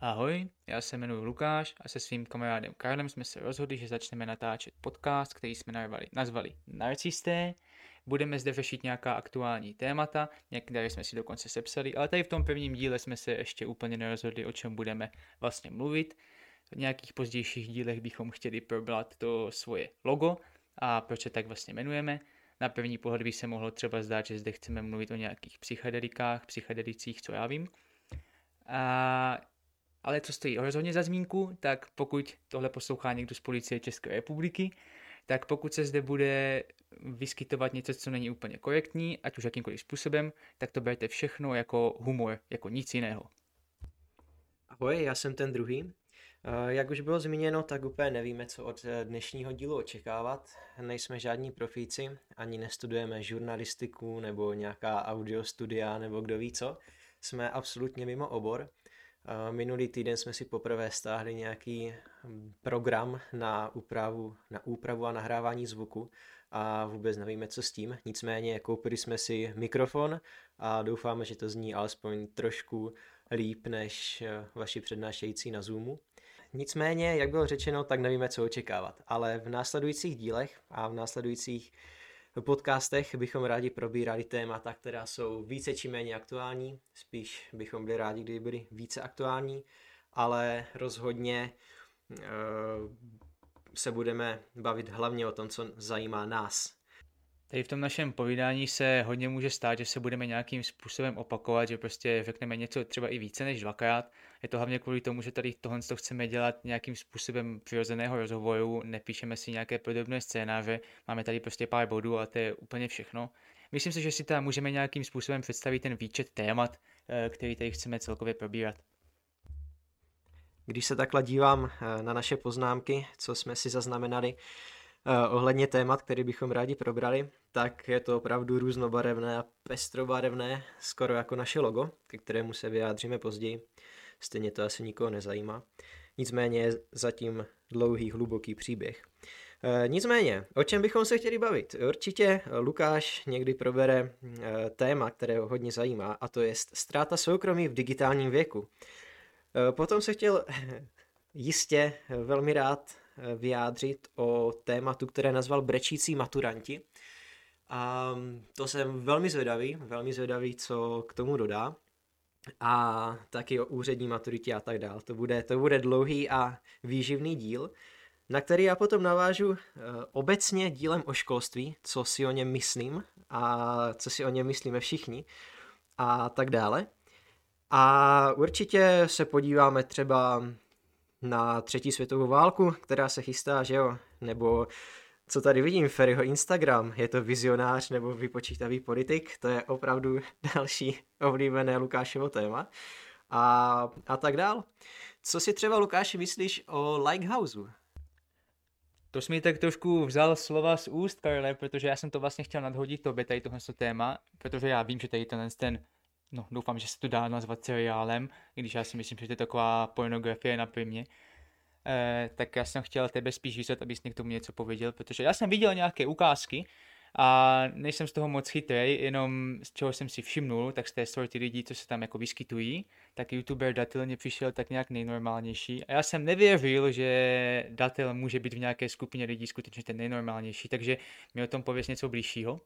Ahoj, já se jmenuji Lukáš a se svým kamarádem Karlem jsme se rozhodli, že začneme natáčet podcast, který jsme nazvali, nazvali Narcisté. Budeme zde řešit nějaká aktuální témata, některé jsme si dokonce sepsali, ale tady v tom prvním díle jsme se ještě úplně nerozhodli, o čem budeme vlastně mluvit. V nějakých pozdějších dílech bychom chtěli probrat to svoje logo a proč se tak vlastně jmenujeme. Na první pohled by se mohlo třeba zdát, že zde chceme mluvit o nějakých psychedelikách, psychedelicích, co já vím. A ale co stojí rozhodně za zmínku, tak pokud tohle poslouchá někdo z policie České republiky, tak pokud se zde bude vyskytovat něco, co není úplně korektní, ať už jakýmkoliv způsobem, tak to berte všechno jako humor, jako nic jiného. Ahoj, já jsem ten druhý. Eh, jak už bylo zmíněno, tak úplně nevíme, co od eh, dnešního dílu očekávat. Nejsme žádní profíci, ani nestudujeme žurnalistiku nebo nějaká audiostudia nebo kdo ví co. Jsme absolutně mimo obor Minulý týden jsme si poprvé stáhli nějaký hm, program na úpravu, na úpravu a nahrávání zvuku a vůbec nevíme, co s tím. Nicméně koupili jsme si mikrofon a doufáme, že to zní alespoň trošku líp než eh, vaši přednášející na Zoomu. Nicméně, jak bylo řečeno, tak nevíme, co očekávat. Ale v následujících dílech a v následujících podcastech bychom rádi probírali témata, která jsou více či méně aktuální. Spíš bychom byli rádi, kdyby byly více aktuální, ale rozhodně uh, se budeme bavit hlavně o tom, co zajímá nás. Tady v tom našem povídání se hodně může stát, že se budeme nějakým způsobem opakovat, že prostě řekneme něco třeba i více než dvakrát. Je to hlavně kvůli tomu, že tady tohle to chceme dělat nějakým způsobem přirozeného rozhovoru, nepíšeme si nějaké podobné scénáře, máme tady prostě pár bodů a to je úplně všechno. Myslím si, že si tam můžeme nějakým způsobem představit ten výčet témat, eh, který tady chceme celkově probírat. Když se takhle dívám eh, na naše poznámky, co jsme si zaznamenali, ohledně témat, který bychom rádi probrali, tak je to opravdu různobarevné a pestrobarevné, skoro jako naše logo, ke kterému se vyjádříme později. Stejně to asi nikoho nezajímá. Nicméně je zatím dlouhý, hluboký příběh. E, nicméně, o čem bychom se chtěli bavit? Určitě Lukáš někdy probere e, téma, které ho hodně zajímá, a to je ztráta soukromí v digitálním věku. Potom se chtěl jistě velmi rád vyjádřit o tématu, které nazval Brečící maturanti. A to jsem velmi zvědavý, velmi zvědavý, co k tomu dodá. A taky o úřední maturitě a tak dál. To bude, to bude dlouhý a výživný díl, na který já potom navážu uh, obecně dílem o školství, co si o něm myslím a co si o něm myslíme všichni a tak dále. A určitě se podíváme třeba na třetí světovou válku, která se chystá, že jo? Nebo co tady vidím, Ferryho Instagram, je to vizionář nebo vypočítavý politik, to je opravdu další oblíbené Lukášovo téma. A, a tak dál. Co si třeba, Lukáši, myslíš o Lighthouse? To jsi mi tak trošku vzal slova z úst, Karle, protože já jsem to vlastně chtěl nadhodit tobě, tady tohle téma, protože já vím, že tady ten, ten no doufám, že se to dá nazvat seriálem, i když já si myslím, že to je taková pornografie na primě. Eh, tak já jsem chtěl tebe spíš vyzvat, abys mě k tomu něco pověděl, protože já jsem viděl nějaké ukázky a nejsem z toho moc chytrý, jenom z čeho jsem si všimnul, tak z té sorty lidí, co se tam jako vyskytují, tak youtuber Datil mě přišel tak nějak nejnormálnější. A já jsem nevěřil, že Datil může být v nějaké skupině lidí skutečně ten nejnormálnější, takže mi o tom pověs něco blížšího.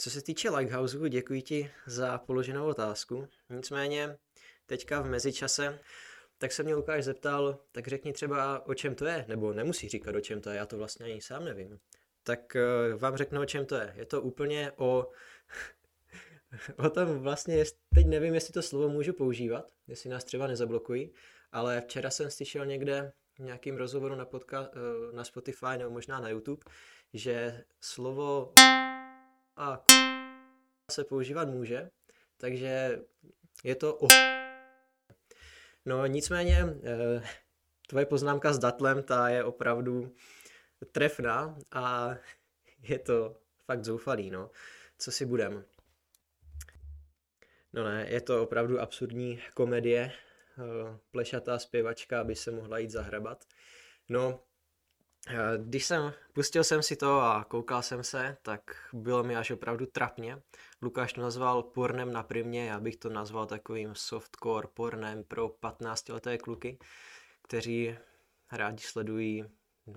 Co se týče Lighthouseu, děkuji ti za položenou otázku. Nicméně teďka v mezičase, tak se mě Lukáš zeptal, tak řekni třeba, o čem to je, nebo nemusí říkat, o čem to je, já to vlastně ani sám nevím. Tak uh, vám řeknu, o čem to je. Je to úplně o, o tom vlastně, teď nevím, jestli to slovo můžu používat, jestli nás třeba nezablokují, ale včera jsem slyšel někde v nějakým rozhovoru na, podka, uh, na Spotify nebo možná na YouTube, že slovo a se používat může, takže je to o... No nicméně, eh, tvoje poznámka s datlem, ta je opravdu trefná a je to fakt zoufalý, no. Co si budem? No ne, je to opravdu absurdní komedie, eh, plešatá zpěvačka, aby se mohla jít zahrabat. No, Když jsem, pustil jsem si to a koukal jsem se, tak bylo mi až opravdu trapně. Lukáš to nazval pornem na primě, já bych to nazval takovým softcore pornem pro 15-leté kluky, kteří rádi sledují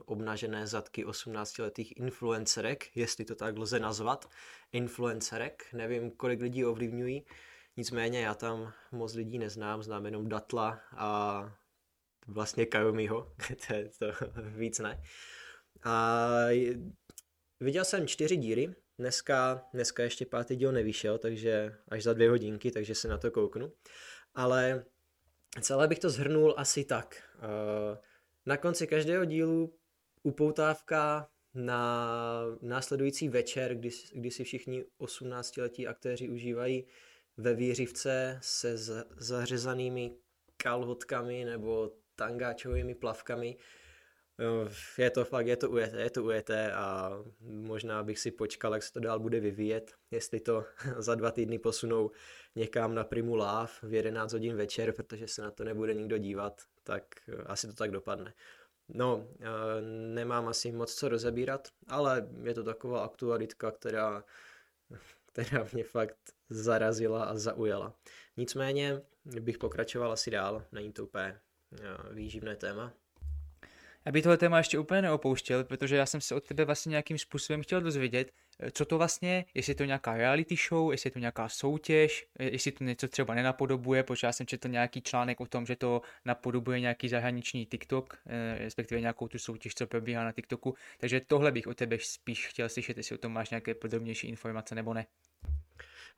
obnažené zadky 18-letých influencerek, jestli to tak lze nazvat, influencerek, nevím, kolik lidí ovlivňují, nicméně já tam moc lidí neznám, znám jenom Datla a vlastně Kajumiho, to je to víc ne. A viděl jsem čtyři díly, dneska, dneska ještě pátý díl nevyšel, takže až za dvě hodinky, takže se na to kouknu. Ale celé bych to zhrnul asi tak. Na konci každého dílu upoutávka na následující večer, kdy, kdy si všichni 18-letí aktéři užívají ve výřivce se zařezanými kalhotkami nebo tangáčovými plavkami. Je to fakt, je to ujeté, je to ujeté a možná bych si počkal, jak se to dál bude vyvíjet, jestli to za dva týdny posunou někam na Primu Láv v 11 hodin večer, protože se na to nebude nikdo dívat, tak asi to tak dopadne. No, nemám asi moc co rozebírat, ale je to taková aktualitka, která, která mě fakt zarazila a zaujala. Nicméně bych pokračoval asi dál, není to úplně výživné téma. Já bych tohle téma ještě úplně neopouštěl, protože já jsem se od tebe vlastně nějakým způsobem chtěl dozvědět, eh, co to vlastně, jestli je to nějaká reality show, jestli je to nějaká soutěž, eh, jestli to něco třeba nenapodobuje, protože já jsem četl nějaký článek o tom, že to napodobuje nějaký zahraniční TikTok, eh, respektive nějakou tu soutěž, co probíhá na TikToku. Takže tohle bych od tebe spíš chtěl slyšet, jestli o tom máš nějaké podrobnější informace nebo ne.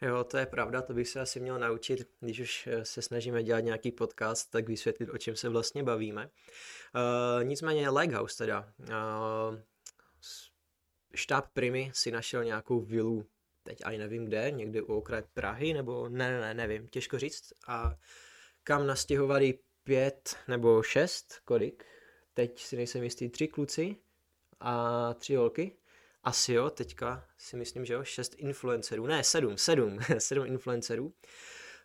Jo, to je pravda, to bych se asi měl naučit, když už eh, se snažíme dělat nějaký podcast, tak vysvětlit, o čem se vlastně bavíme. Uh, nicméně Leghouse teda. Uh, štáb Primy si našel nějakou vilu, teď ani nevím kde, někde u okraje Prahy, nebo ne, ne, ne, nevím, těžko říct. A kam nastěhovali pět nebo šest, kolik? Teď si nejsem jistý, tři kluci a tři holky asi jo, teďka si myslím, že jo, šest influencerů, ne, sedm, sedm, sedm influencerů.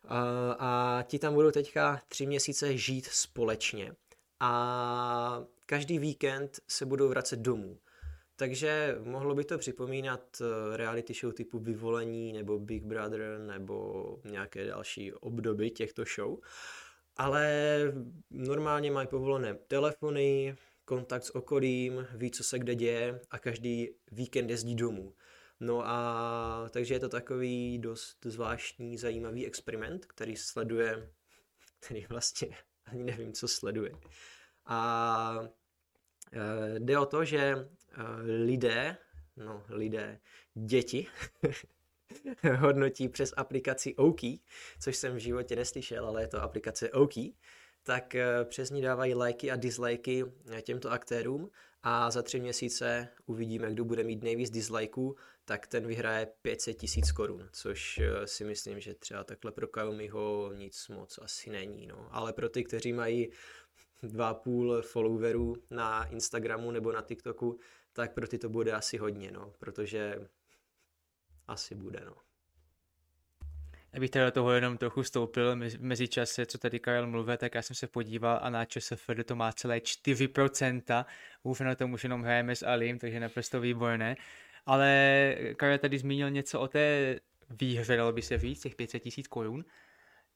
A, a ti tam budou teďka tři měsíce žít společně. A každý víkend se budou vracet domů. Takže mohlo by to připomínat eh, reality show typu Vyvolení nebo Big Brother nebo nějaké další obdoby těchto show. Ale normálně mají povolené telefony, kontakt s okolím, ví, co se kde děje a každý víkend jezdí domů. No a takže je to takový dost zvláštní, zajímavý experiment, který sleduje, který vlastně ani nevím, co sleduje. A e, jde o to, že e, lidé, no lidé, děti, hodnotí přes aplikaci Oki, což jsem v životě neslyšel, ale je to aplikace Oki, tak eh, přes ní dávají lajky a dislikey eh, těmto aktérům a za tři měsíce uvidíme, kdo bude mít nejvíc dislikeů, tak ten vyhraje 500 tisíc korun, což eh, si myslím, že třeba takhle pro Kaomiho nic moc asi není. No. Ale pro ty, kteří mají dva půl followerů na Instagramu nebo na TikToku, tak pro ty to bude asi hodně, no, protože asi bude, no. Já bych teda toho jenom trochu stoupil mezi čase, co tady Karel mluví, tak já jsem se podíval a na ČSFD to má celé 4%. Uf, na tom už jenom hrajeme s Alim, takže naprosto výborné. Ale Karel tady zmínil něco o té výhře, dalo by se říct, těch 500 tisíc korun.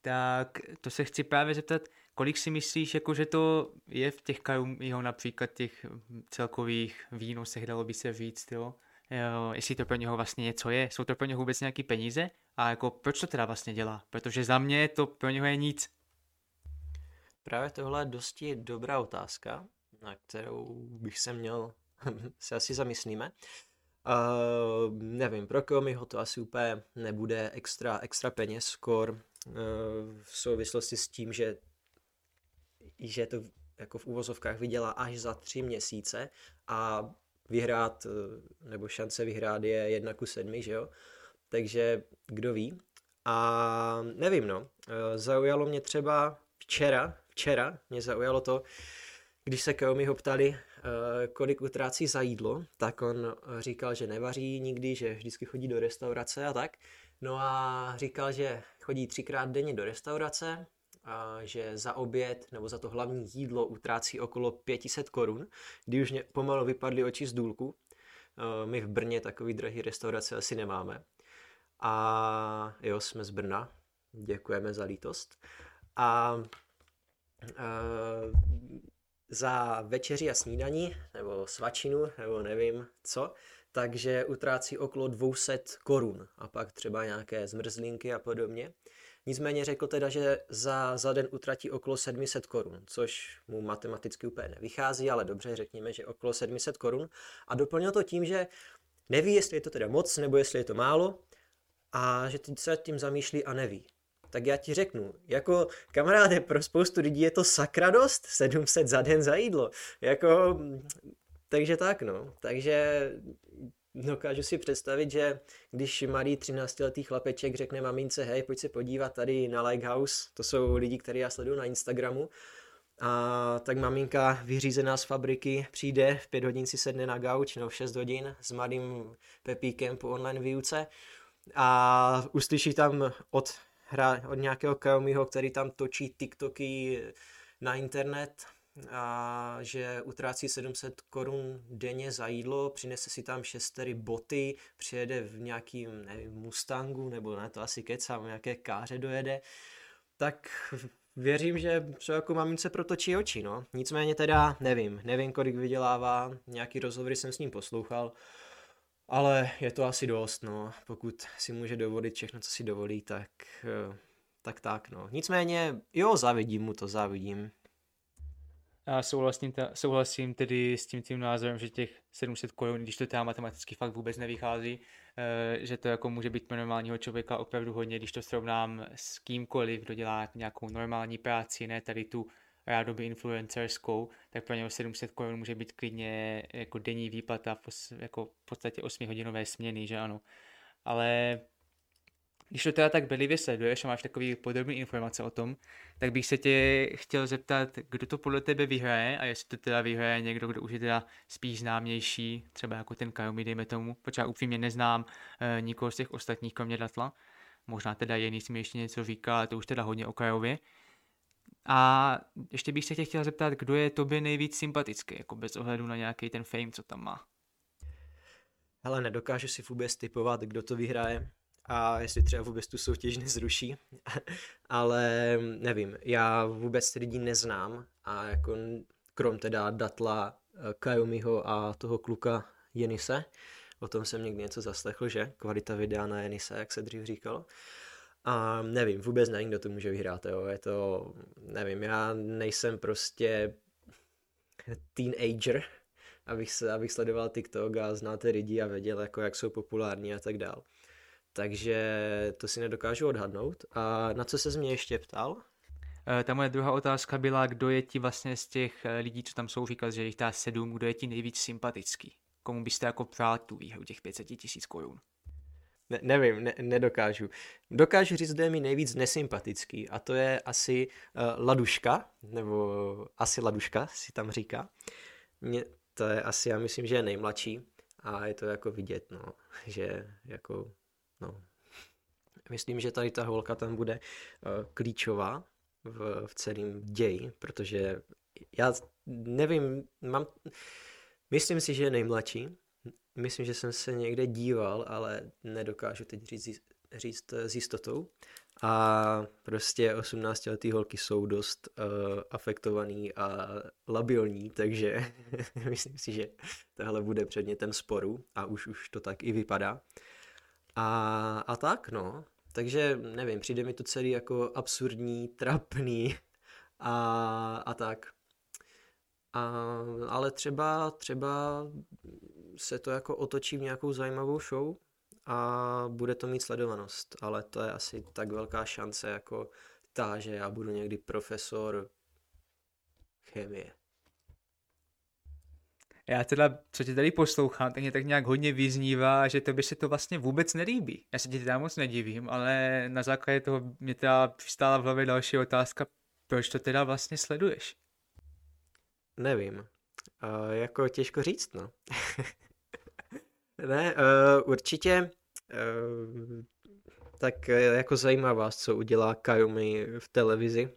Tak to se chci právě zeptat, kolik si myslíš, jako že to je v těch karun, jeho například těch celkových výnosech, dalo by se říct, jo? Jo, jestli to pro něho vlastně něco je, jsou to pro něho vůbec nějaký peníze a jako proč to teda vlastně dělá, protože za mě to pro něho je nic. Právě tohle je dosti dobrá otázka, na kterou bych se měl, se asi zamyslíme. Uh, nevím, pro koho ho to asi úplně nebude extra, extra peněz, skor uh, v souvislosti s tím, že, že to jako v úvozovkách vydělá až za tři měsíce a vyhrát, eh, nebo šance vyhrát je jedna ku sedmi, že jo? Takže kdo ví. A nevím, no. Eh, zaujalo mě třeba včera, včera mě zaujalo to, když se ho ptali, eh, kolik utrácí za jídlo, tak on říkal, že nevaří nikdy, že vždycky chodí do restaurace a tak. No a říkal, že chodí třikrát denně do restaurace že za oběd nebo za to hlavní jídlo utrácí okolo 500 korun, kdy už mě pomalu vypadly oči z důlku. Eh, my v Brně takový drahý restaurace asi nemáme. A jo, jsme z Brna, děkujeme za lítost. A uh, za večeři a snídaní, nebo svačinu, nebo nevím co, takže utrácí okolo 200 korun a pak třeba nějaké zmrzlinky a podobně. Nicméně řekl teda, že za, za den utratí okolo 700 korun, což mu matematicky úplně nevychází, ale dobře, řekněme, že okolo 700 korun. A doplnil to tím, že neví, jestli je to teda moc, nebo jestli je to málo, a že teď se tím zamýšlí a neví. Tak já ti řeknu, jako kamaráde, pro spoustu lidí je to sakra dost, 700 za den za jídlo. Jako, takže tak no, takže dokážu si představit, že když malý 13-letý chlapeček řekne mamince, hej, pojď se podívat tady na Likehouse, to jsou lidi, které já sleduju na Instagramu, a tak maminka vyřízená z fabriky přijde, v pět hodin si sedne na gauč, no v 6 hodin s mladým Pepíkem po online výuce a uslyší tam od, hra, od nějakého Kaomiho, který tam točí TikToky na internet, a že utrácí 700 korun denně za jídlo, přinese si tam šestery boty, přijede v nějakým nevím, Mustangu, nebo ne, to asi kecám, nějaké káře dojede, tak věřím, že se jako mamince protočí oči, no. Nicméně teda nevím, nevím, kolik vydělává, nějaký rozhovory jsem s ním poslouchal, ale je to asi dost, no. Pokud si může dovolit všechno, co si dovolí, tak eh, tak tak, no. Nicméně, jo, závidím mu to, závidím. Já souhlasím, ta, souhlasím tedy s tím tím názorem, že těch 700 korun, když to teda matematicky fakt vůbec nevychází, e, že to jako může být pro normálního člověka opravdu hodně, když to srovnám s kýmkoliv, kdo dělá nějakou normální práci, ne tady tu rádoby influencerskou, tak pro něho 700 korun může být klidně jako denní výplata v, jako v podstatě 8 hodinové směny, že ano. Ale když to teda tak bedlivě sleduješ a máš takový podrobný informace o tom, tak bych se tě chtěl zeptat, kdo to podle tebe vyhraje a jestli to teda vyhraje někdo, kdo už je teda spíš známější, třeba jako ten Kajomi, dejme tomu, protože já upřímně neznám e, nikoho z těch ostatních, kromě Datla. Možná teda jiný si mi ještě něco říká, ale to už teda hodně o Kajovi. A ještě bych se tě chtěl zeptat, kdo je tobě nejvíc sympatický, jako bez ohledu na nějaký ten fame, co tam má. Hele, nedokážu si vůbec typovat, kdo to vyhraje a jestli třeba vůbec tu soutěž nezruší, ale nevím, já vůbec ty lidi neznám a jako krom teda Datla, eh, Kajumiho a toho kluka Jenise, o tom jsem někdy něco zaslechl, že? Kvalita videa na Jenise, jak se dřív říkalo. A nevím, vůbec nevím, kdo to může vyhrát, jo. Je to, nevím, já nejsem prostě teenager, abych, se, abych sledoval TikTok a znáte lidi a věděl, jako, jak jsou populární a tak dál. Takže to si nedokážu odhadnout. A na co se z mě ještě ptal? Eh, ta moje druhá otázka byla, kdo je ti vlastně z těch eh, lidí, co tam jsou, říkal, že jich tá sedm, kdo je ti nejvíc sympatický? Komu byste jako přál tu výhru těch 500 tisíc korun? Ne, nevím, ne, nedokážu. Dokážu říct, kdo je mi nejvíc nesympatický a to je asi uh, Laduška, nebo asi Laduška si tam říká. Mě, to je asi, já myslím, že je nejmladší a je to jako vidět, no, že jako No. Myslím, že tady ta holka tam bude uh, klíčová v, v celém ději, protože já nevím, mám, myslím si, že je nejmladší. Myslím, že jsem se někde díval, ale nedokážu teď říct, říct s jistotou. A prostě 18 letý holky jsou dost uh, afektovaný a labilní, takže myslím si, že tohle bude předmětem sporu a už, už to tak i vypadá. A, a tak, no. Takže nevím, přijde mi to celý jako absurdní, trapný a, a tak. A, ale třeba, třeba se to jako otočí v nějakou zajímavou show a bude to mít sledovanost, ale to je asi tak velká šance jako ta, že já budu někdy profesor chemie. Já teda, co tě tady poslouchám, tak mě tak nějak hodně vyznívá, že to by se to vlastně vůbec nelíbí. Já se ti teda moc nedivím, ale na základě toho mě teda přistála v hlavě další otázka, proč to teda vlastně sleduješ? Nevím. Uh, jako těžko říct, no. ne, uh, určitě uh, tak jako zajímá vás, co udělá Kayumi v televizi.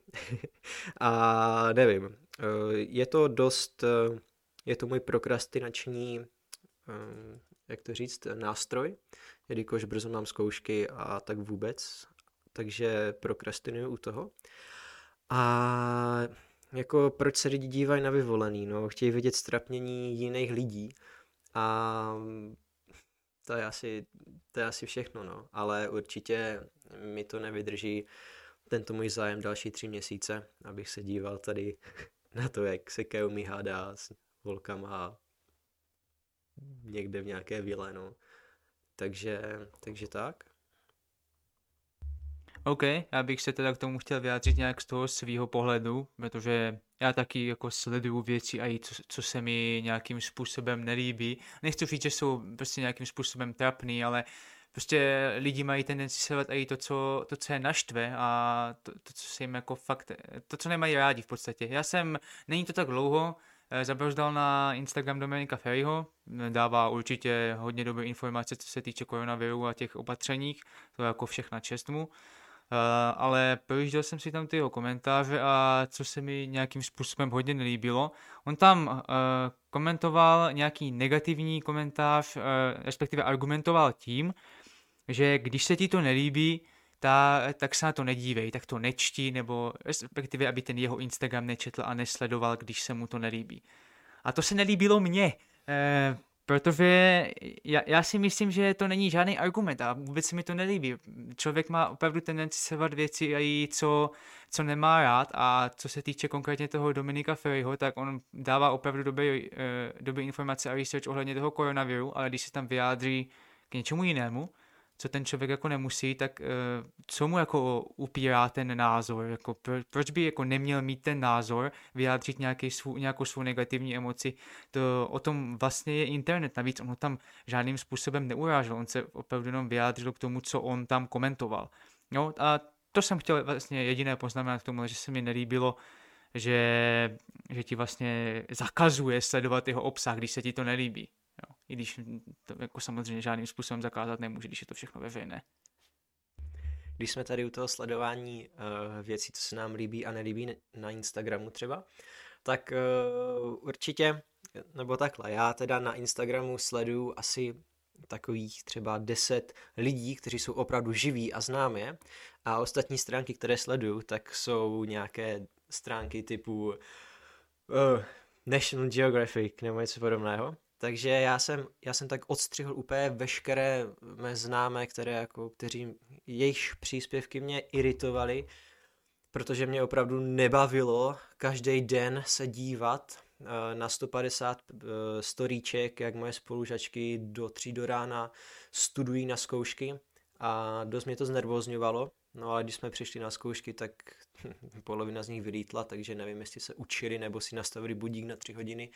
a nevím, eh, je to dost, eh, je to můj prokrastinační, jak to říct, nástroj, jelikož brzo mám zkoušky a tak vůbec, takže prokrastinuju u toho. A jako proč se lidi dívají na vyvolený, no, chtějí vidět strapnění jiných lidí a to je asi, to je asi všechno, no. Ale určitě mi to nevydrží tento můj zájem další tři měsíce, abych se díval tady na to, jak se Keumi hádá s volkama někde v nějaké vile, no. Takže, takže tak. OK, já bych se teda k tomu chtěl vyjádřit nějak z toho svého pohledu, protože já taky jako sleduju věci a i co, co se mi nějakým způsobem nelíbí. Nechci říct, že jsou prostě nějakým způsobem trapný, ale prostě lidi mají tendenci sledovat i to, co, to, co je naštve a to, to, co se jim jako fakt, to, co nemají rádi v podstatě. Já jsem, není to tak dlouho, eh, zabrozdal na Instagram Dominika Ferryho, dává určitě hodně dobré informace, co se týče koronaviru a těch opatřeních, to je jako všechna čest mu. Uh, ale projížděl jsem si tam ty jeho komentáře a co se mi nějakým způsobem hodně nelíbilo. On tam uh, komentoval nějaký negativní komentář, respektive argumentoval tím, že když se ti to nelíbí, ta, tak se na to nedívej, tak to nečti, nebo respektive, aby ten jeho Instagram nečetl a nesledoval, když se mu to nelíbí. A to se nelíbilo mně. Uh, Protože já, já si myslím, že to není žádný argument a vůbec se mi to nelíbí. Člověk má opravdu tendenci sevat věci a jí, co, co nemá rád a co se týče konkrétně toho Dominika Ferryho, tak on dává opravdu dobré, uh, dobré informace a research ohledně toho koronaviru, ale když se tam vyjádří k něčemu jinému, co ten člověk jako nemusí, tak uh, co mu jako upírá ten názor, jako pro, proč by jako neměl mít ten názor, vyjádřit nějaký svů, nějakou svou negativní emoci, to o tom vlastně je internet, navíc on ho tam žádným způsobem neurážel, on se opravdu jenom vyjádřil k tomu, co on tam komentoval. No a to jsem chtěl vlastně jediné poznamenat k tomu, že se mi nelíbilo, že, že ti vlastně zakazuje sledovat jeho obsah, když se ti to nelíbí. I když to jako samozřejmě žádným způsobem zakázat nemůže, když je to všechno veřejné. Když jsme tady u toho sledování uh, věcí, co se nám líbí a nelíbí na Instagramu třeba, tak uh, určitě, nebo takhle, já teda na Instagramu sleduju asi takových třeba 10 lidí, kteří jsou opravdu živí a znám je. A ostatní stránky, které sleduju, tak jsou nějaké stránky typu uh, National Geographic nebo něco podobného. Takže já jsem, já jsem tak odstřihl úplně veškeré mé známé, které jako, kteří jejich příspěvky mě iritovaly, protože mě opravdu nebavilo každý den se dívat eh, na 150 eh, storíček, jak moje spolužačky do tří do rána studují na zkoušky a dost mě to znervozňovalo, no ale když jsme přišli na zkoušky, tak polovina z nich vylítla, takže nevím, jestli se učili nebo si nastavili budík na tři hodiny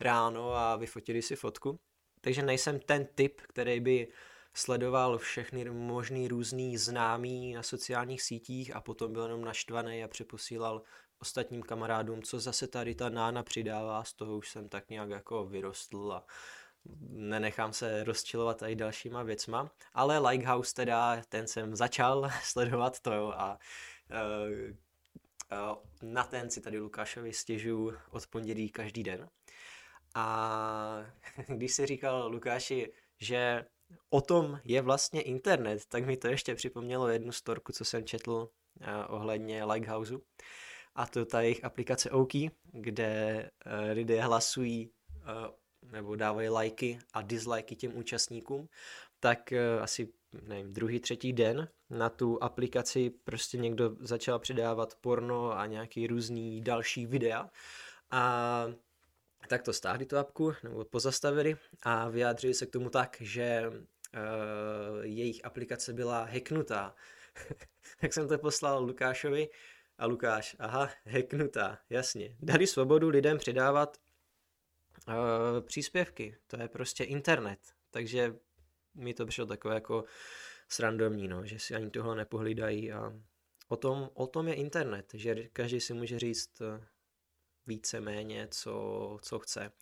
ráno a vyfotili si fotku. Takže nejsem ten typ, který by sledoval všechny možný různý známí na sociálních sítích a potom byl jenom naštvaný a přeposílal ostatním kamarádům, co zase tady ta nána přidává, z toho už jsem tak nějak jako vyrostl a nenechám se rozčilovat i dalšíma věcma, ale Likehouse teda, ten jsem začal sledovat to jo, a uh, uh, na ten si tady Lukášovi stěžuju od pondělí každý den. A když si říkal Lukáši, že o tom je vlastně internet, tak mi to ještě připomnělo jednu storku, co jsem četl uh, ohledně Likehouse. A to ta jejich aplikace OK, kde uh, lidé hlasují uh, nebo dávají lajky a dislikey těm účastníkům, tak uh, asi nevím, druhý, třetí den na tu aplikaci prostě někdo začal přidávat porno a nějaký různý další videa a tak to stáhli tu apku nebo pozastavili a vyjádřili se k tomu tak, že uh, jejich aplikace byla hacknutá. tak jsem to poslal Lukášovi a Lukáš, aha, hacknutá, jasně. Dali svobodu lidem přidávat uh, příspěvky, to je prostě internet, takže mi to přišlo takové jako srandovní, no, že si ani tohle nepohlídají a o tom, o tom je internet, že každý si může říct eh, více méně, co, co chce.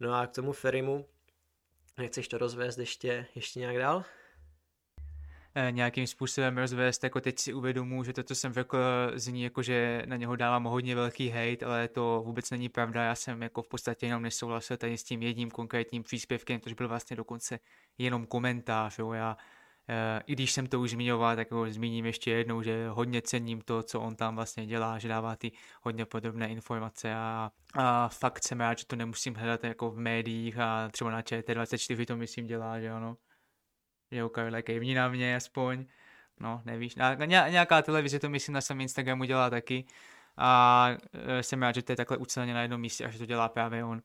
No a k tomu Ferimu, nechceš to rozvést ještě, ještě nějak dál? Eh, nějakým způsobem rozvést, jako teď si uvědomuji, že to, co jsem řekl, zní jako, že na něho dávám hodně velký hate, ale to vůbec není pravda, já jsem jako v podstatě jenom nesouhlasil tady s tím jedním konkrétním příspěvkem, což byl vlastně dokonce jenom komentář, jo, já Eh, i když jsem to už zmiňoval, tak ho zmíním ještě jednou, že hodně cením to, co on tam vlastně dělá, že dává ty hodně podobné informace. A, a fakt jsem rád, že to nemusím hledat jako v médiích a třeba na ČT24 to myslím dělá, že ano. Že Karle kejvní na mě aspoň, no nevíš, a nějaká televize to myslím na svém Instagramu dělá taky. A eh, jsem rád, že to je takhle uceleně na jednom místě a že to dělá právě on.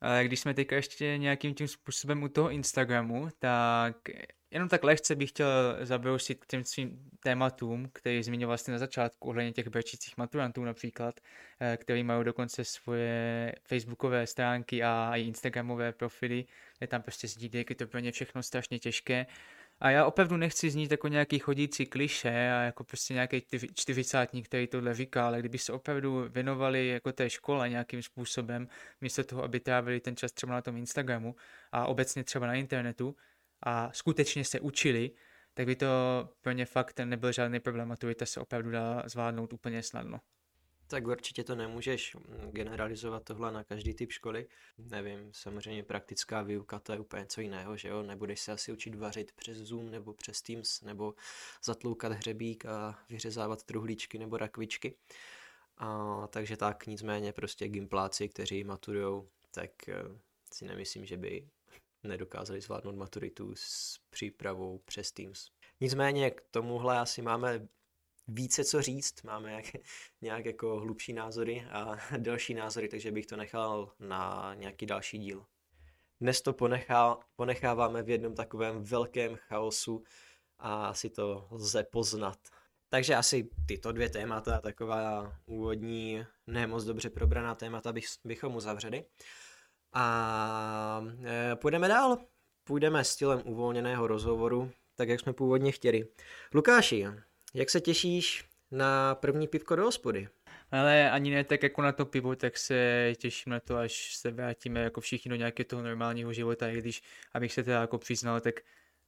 Ale když jsme teďka ještě nějakým tím způsobem u toho Instagramu, tak Jenom tak lehce bych chtěl zabrousit k těm svým tématům, který zmiňoval jste na začátku, ohledně těch brečících maturantů například, eh, který mají dokonce svoje facebookové stránky a i instagramové profily, kde tam prostě jak je to pro ně všechno strašně těžké. A já opravdu nechci znít jako nějaký chodící kliše a jako prostě nějaký čtyřicátník, který tohle říká, ale kdyby se opravdu věnovali jako té škole nějakým způsobem, místo toho, aby trávili ten čas třeba na tom Instagramu a obecně třeba na internetu, a skutečně se učili, tak by to pro ně fakt nebyl žádný problém, maturita se opravdu dá zvládnout úplně snadno. Tak určitě to nemůžeš generalizovat tohle na každý typ školy. Nevím, samozřejmě praktická výuka to je úplně co jiného, že jo? Nebudeš se asi učit vařit přes Zoom nebo přes Teams nebo zatloukat hřebík a vyřezávat truhlíčky nebo rakvičky. A, takže tak, nicméně prostě gimpláci, kteří maturujou, tak eh, si nemyslím, že by nedokázali zvládnout maturitu s přípravou přes Teams. Nicméně k tomuhle asi máme více co říct, máme jak, nějak jako hlubší názory a další názory, takže bych to nechal na nějaký další díl. Dnes to ponechá, ponecháváme v jednom takovém velkém chaosu a asi to lze poznat. Takže asi tyto dvě témata, taková úvodní, ne moc dobře probraná témata bych, bychom uzavřeli. A e, půjdeme dál. Půjdeme stylem uvolněného rozhovoru, tak jak jsme původně chtěli. Lukáši, jak se těšíš na první pivko do hospody? Ale ani ne tak jako na to pivo, tak se těším na to, až se vrátíme jako všichni do nějakého toho normálního života, i když, abych se teda jako přiznal, tak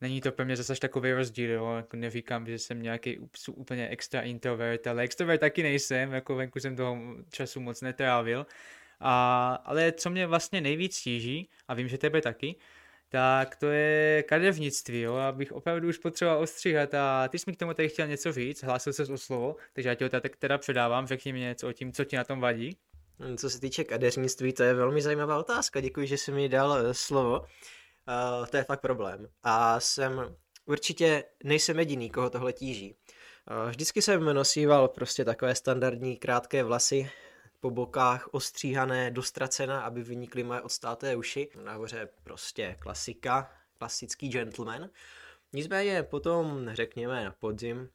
není to pro mě zase takový rozdíl, jo? Jako neříkám, že jsem nějaký úplně extra introvert, ale extrovert taky nejsem, jako venku jsem toho času moc netrávil, a, ale co mě vlastně nejvíc tíží, a vím, že tebe taky, tak to je kadevnictví, jo, abych opravdu už potřeboval ostříhat a ty jsi mi k tomu tady chtěl něco říct, hlásil se o slovo, takže já ti ho tak teda předávám, řekni mi něco o tím, co ti na tom vadí. Hmm, co se týče kadeřnictví, to je velmi zajímavá otázka, děkuji, že jsi mi dal eh, slovo. Uh, to je fakt problém. A jsem určitě nejsem jediný, koho tohle tíží. Uh, vždycky jsem nosíval prostě takové standardní krátké vlasy, po bokách ostříhané, dostracena, aby vynikly moje odstáté uši. Nahoře prostě klasika, klasický gentleman. Nicméně potom, řekněme, na podzim,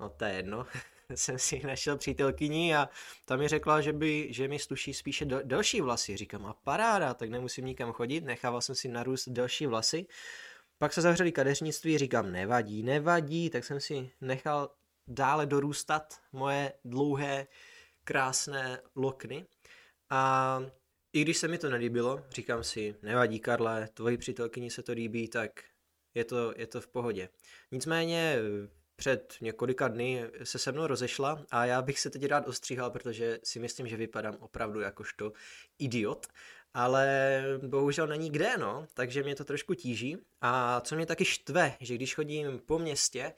no to je jedno, jsem si našel přítelkyni a ta mi řekla, že, by, že mi sluší spíše do, delší vlasy. Říkám, a paráda, tak nemusím nikam chodit, nechával jsem si narůst delší vlasy. Pak se zavřeli kadeřnictví, říkám, nevadí, nevadí, tak jsem si nechal dále dorůstat moje dlouhé krásné lokny a i když se mi to nelíbilo, říkám si, nevadí Karle, tvoji přítelkyni se to líbí, tak je to, je to v pohodě. Nicméně před několika dny se se mnou rozešla a já bych se teď rád ostříhal, protože si myslím, že vypadám opravdu jakožto idiot, ale bohužel není kde, no, takže mě to trošku tíží a co mě taky štve, že když chodím po městě,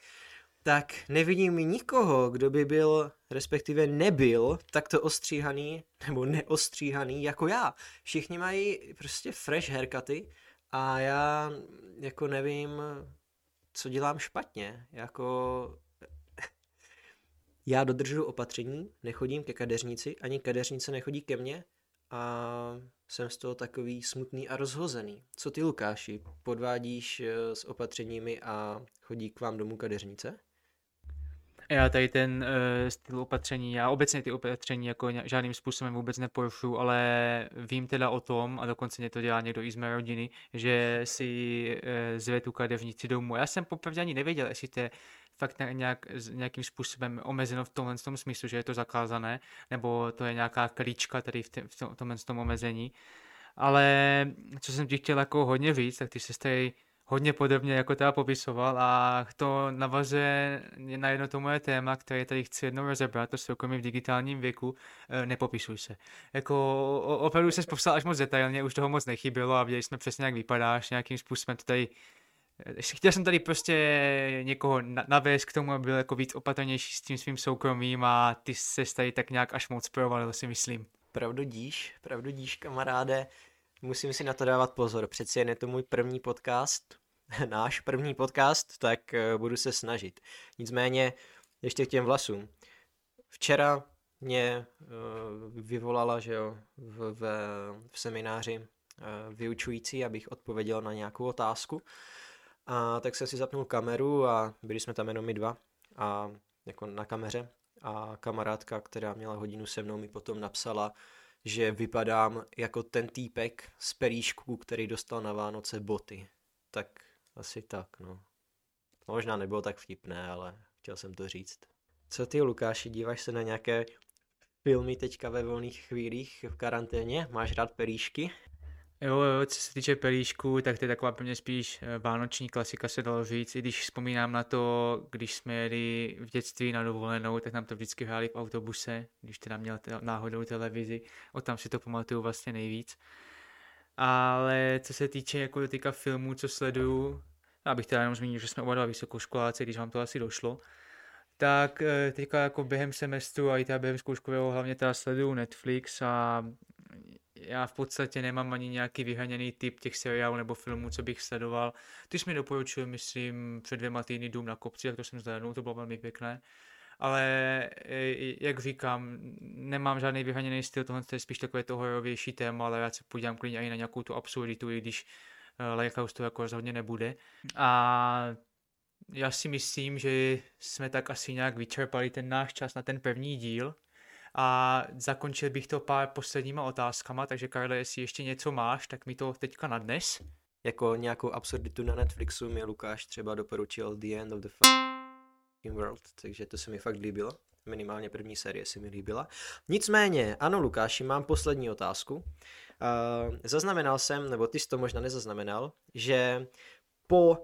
tak nevidím nikoho, kdo by byl, respektive nebyl, takto ostříhaný nebo neostříhaný jako já. Všichni mají prostě fresh haircuty a já jako nevím, co dělám špatně. Jako já dodržuju opatření, nechodím ke kadeřnici, ani kadeřnice nechodí ke mně a jsem z toho takový smutný a rozhozený. Co ty, Lukáši, podvádíš eh, s opatřeními a chodí k vám domů kadeřnice? Já tady ten uh, styl opatření, já obecně ty opatření jako žádným způsobem vůbec neporušuju, ale vím teda o tom, a dokonce mě to dělá někdo i z mé rodiny, že si uh, zve tu kadevnici domů. Já jsem popravdě ani nevěděl, jestli to je fakt nějak, nějakým způsobem omezeno v tomhle tom smyslu, že je to zakázané, nebo to je nějaká klíčka tady v, tě, v tomhle tom omezení. Ale co jsem ti chtěl jako hodně víc, tak ty se tady hodně podobně, jako teda popisoval a to navazuje na jedno to moje téma, které tady chci jednou rozebrat, to soukromí v digitálním věku, e, nepopisuj se. Jako opravdu se popsal až moc detailně, už toho moc nechybělo a viděli jsme přesně, jak vypadáš, nějakým způsobem to tady e, Chtěl jsem tady prostě někoho navést k tomu, aby byl jako víc opatrnější s tím svým soukromím a ty se tady tak nějak až moc provalil, si myslím. Pravdu díš, pravdu díš, kamaráde. Musím si na to dávat pozor, přeci jen je to můj první podcast, náš první podcast, tak eh, budu se snažit. Nicméně ještě k těm vlasům. Včera mě uh, vyvolala, že jo, v, v, v semináři uh, vyučující, abych odpověděl na nějakou otázku. A tak jsem si zapnul kameru a byli jsme tam jenom my dva a jako na kameře a kamarádka, která měla hodinu se mnou, mi potom napsala, že vypadám jako ten týpek z períšku, který dostal na Vánoce boty. Tak asi tak, no. Možná nebylo tak vtipné, ale chtěl jsem to říct. Co ty, Lukáši, díváš se na nějaké filmy teďka ve volných chvílích v karanténě? Máš rád períšky? Jo, jo, co se týče pelíšku, tak to je taková plně spíš eh, vánoční klasika se dalo říct, i když vzpomínám na to, když jsme jeli v dětství na dovolenou, tak nám to vždycky hráli v autobuse, když teda měl te- náhodou televizi, o tam si to pamatuju vlastně nejvíc. Ale co se týče jako dotýka filmů, co sleduju, já bych teda jenom zmínil, že jsme oba dva vysokoškoláci, když vám to asi došlo, tak eh, teďka jako během semestru a i teda během zkouškového hlavně teda sleduju Netflix a já v podstatě nemám ani nějaký vyhaněný typ těch seriálů nebo filmů, co bych sledoval. Ty jsi mi doporučil, myslím, před dvěma týdny Dům na kopci, jak to jsem zhlédnul, to bylo velmi pěkné. Ale e, jak říkám, nemám žádný vyhaněný styl, tohle je spíš takové to horovější téma, ale já se podívám klidně i na nějakou tu absurditu, i když Lighthouse to jako rozhodně nebude. A já si myslím, že jsme tak asi nějak vyčerpali ten náš čas na ten první díl, a zakončil bych to pár posledníma otázkama, takže Karle, jestli ještě něco máš, tak mi to teďka nadnes. Jako nějakou absurditu na Netflixu mi Lukáš třeba doporučil The End of the World, takže to se mi fakt líbilo. Minimálně první série se mi líbila. Nicméně, ano Lukáši, mám poslední otázku. Uh, zaznamenal jsem, nebo ty jsi to možná nezaznamenal, že po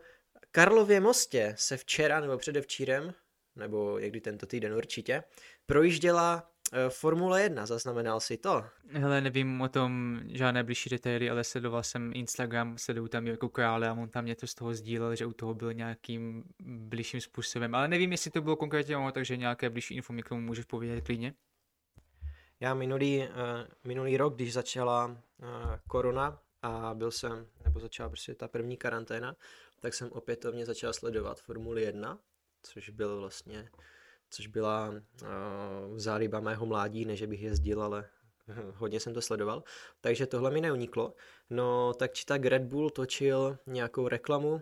Karlově mostě se včera nebo předevčírem, nebo někdy tento týden určitě, projížděla Formule 1, zaznamenal si to? Hele, nevím o tom žádné blížší detaily, ale sledoval jsem Instagram, sleduju tam jako krále a on tam něco z toho sdílel, že u toho byl nějakým blížším způsobem, ale nevím, jestli to bylo konkrétně ono, takže nějaké blížší info mi k tomu můžeš povědět klidně. Já minulý, uh, minulý rok, když začala uh, korona a byl jsem, nebo začala prostě ta první karanténa, tak jsem opětovně začal sledovat Formuli 1, což byl vlastně což byla uh, záliba mého mládí, než bych jezdil, ale hodně jsem to sledoval. Takže tohle mi neuniklo. No tak či tak Red Bull točil nějakou reklamu uh,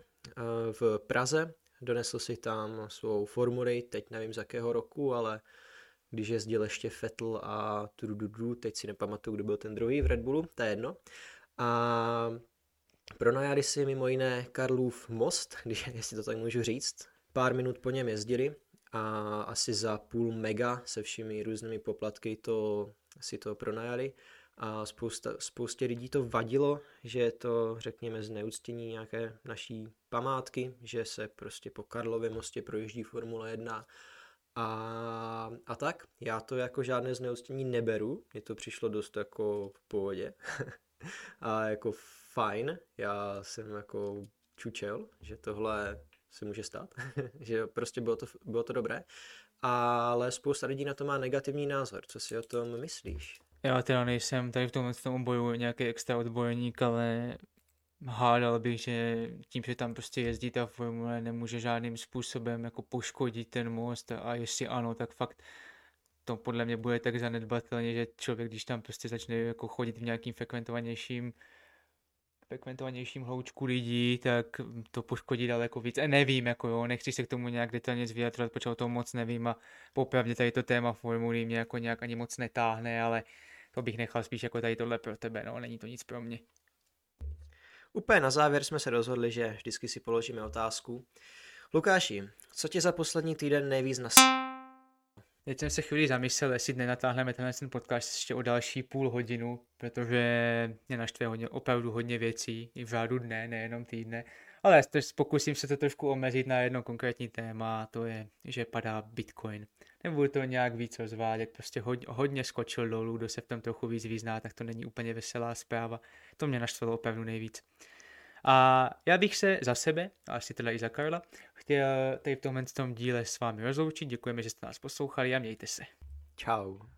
v Praze, donesl si tam svou formuli, teď nevím z jakého roku, ale když jezdil ještě Vettel a Trududu, teď si nepamatuju, kdo byl ten druhý v Red Bullu, to je jedno. A pronajali si mimo jiné Karlův most, když, jestli to tak můžu říct. Pár minut po něm jezdili a asi za půl mega se všemi různými poplatky to si to pronajali a spousta, spoustě lidí to vadilo, že je to, řekněme, zneuctění nějaké naší památky, že se prostě po Karlově mostě projíždí Formule 1 a, a tak. Já to jako žádné zneuctění neberu, mně to přišlo dost jako v pohodě a jako fajn, já jsem jako čučel, že tohle se může stát, že prostě bylo to, bylo to dobré, ale spousta lidí na to má negativní názor. Co si o tom myslíš? Já teda nejsem tady v tomhle tom oboju nějaký extra odbojník, ale hádal bych, že tím, že tam prostě jezdí ta formule, nemůže žádným způsobem jako poškodit ten most a jestli ano, tak fakt to podle mě bude tak zanedbatelně, že člověk, když tam prostě začne jako chodit v nějakým frekventovanějším frekventovanějším hloučku lidí, tak to poškodí daleko víc. E, nevím, jako jo, nechci se k tomu nějak detailně vyjadřovat, protože o tom moc nevím a popravdě tady to téma formulí mě jako nějak ani moc netáhne, ale to bych nechal spíš jako tady tohle pro tebe, no, není to nic pro mě. Úplně na závěr jsme se rozhodli, že vždycky si položíme otázku. Lukáši, co tě za poslední týden nejvíc nas... Teď jsem se chvíli zamyslel, jestli nenatáhneme tenhle ten podcast ještě o další půl hodinu, protože mě naštve hodně, opravdu hodně věcí, i v řádu dne, nejenom týdne. Ale pokusím se to trošku omezit na jedno konkrétní téma, to je, že padá Bitcoin. Nebudu to nějak víc rozvádět, prostě hodně, hodně skočil dolů, kdo se v tom trochu víc vyzná, tak to není úplně veselá zpráva. To mě naštvalo opravdu nejvíc. A já bych se za sebe, a asi teda i za Karla, chtěl tady v tomhle tom díle s vámi rozloučit. Děkujeme, že jste nás poslouchali a mějte se. Ciao.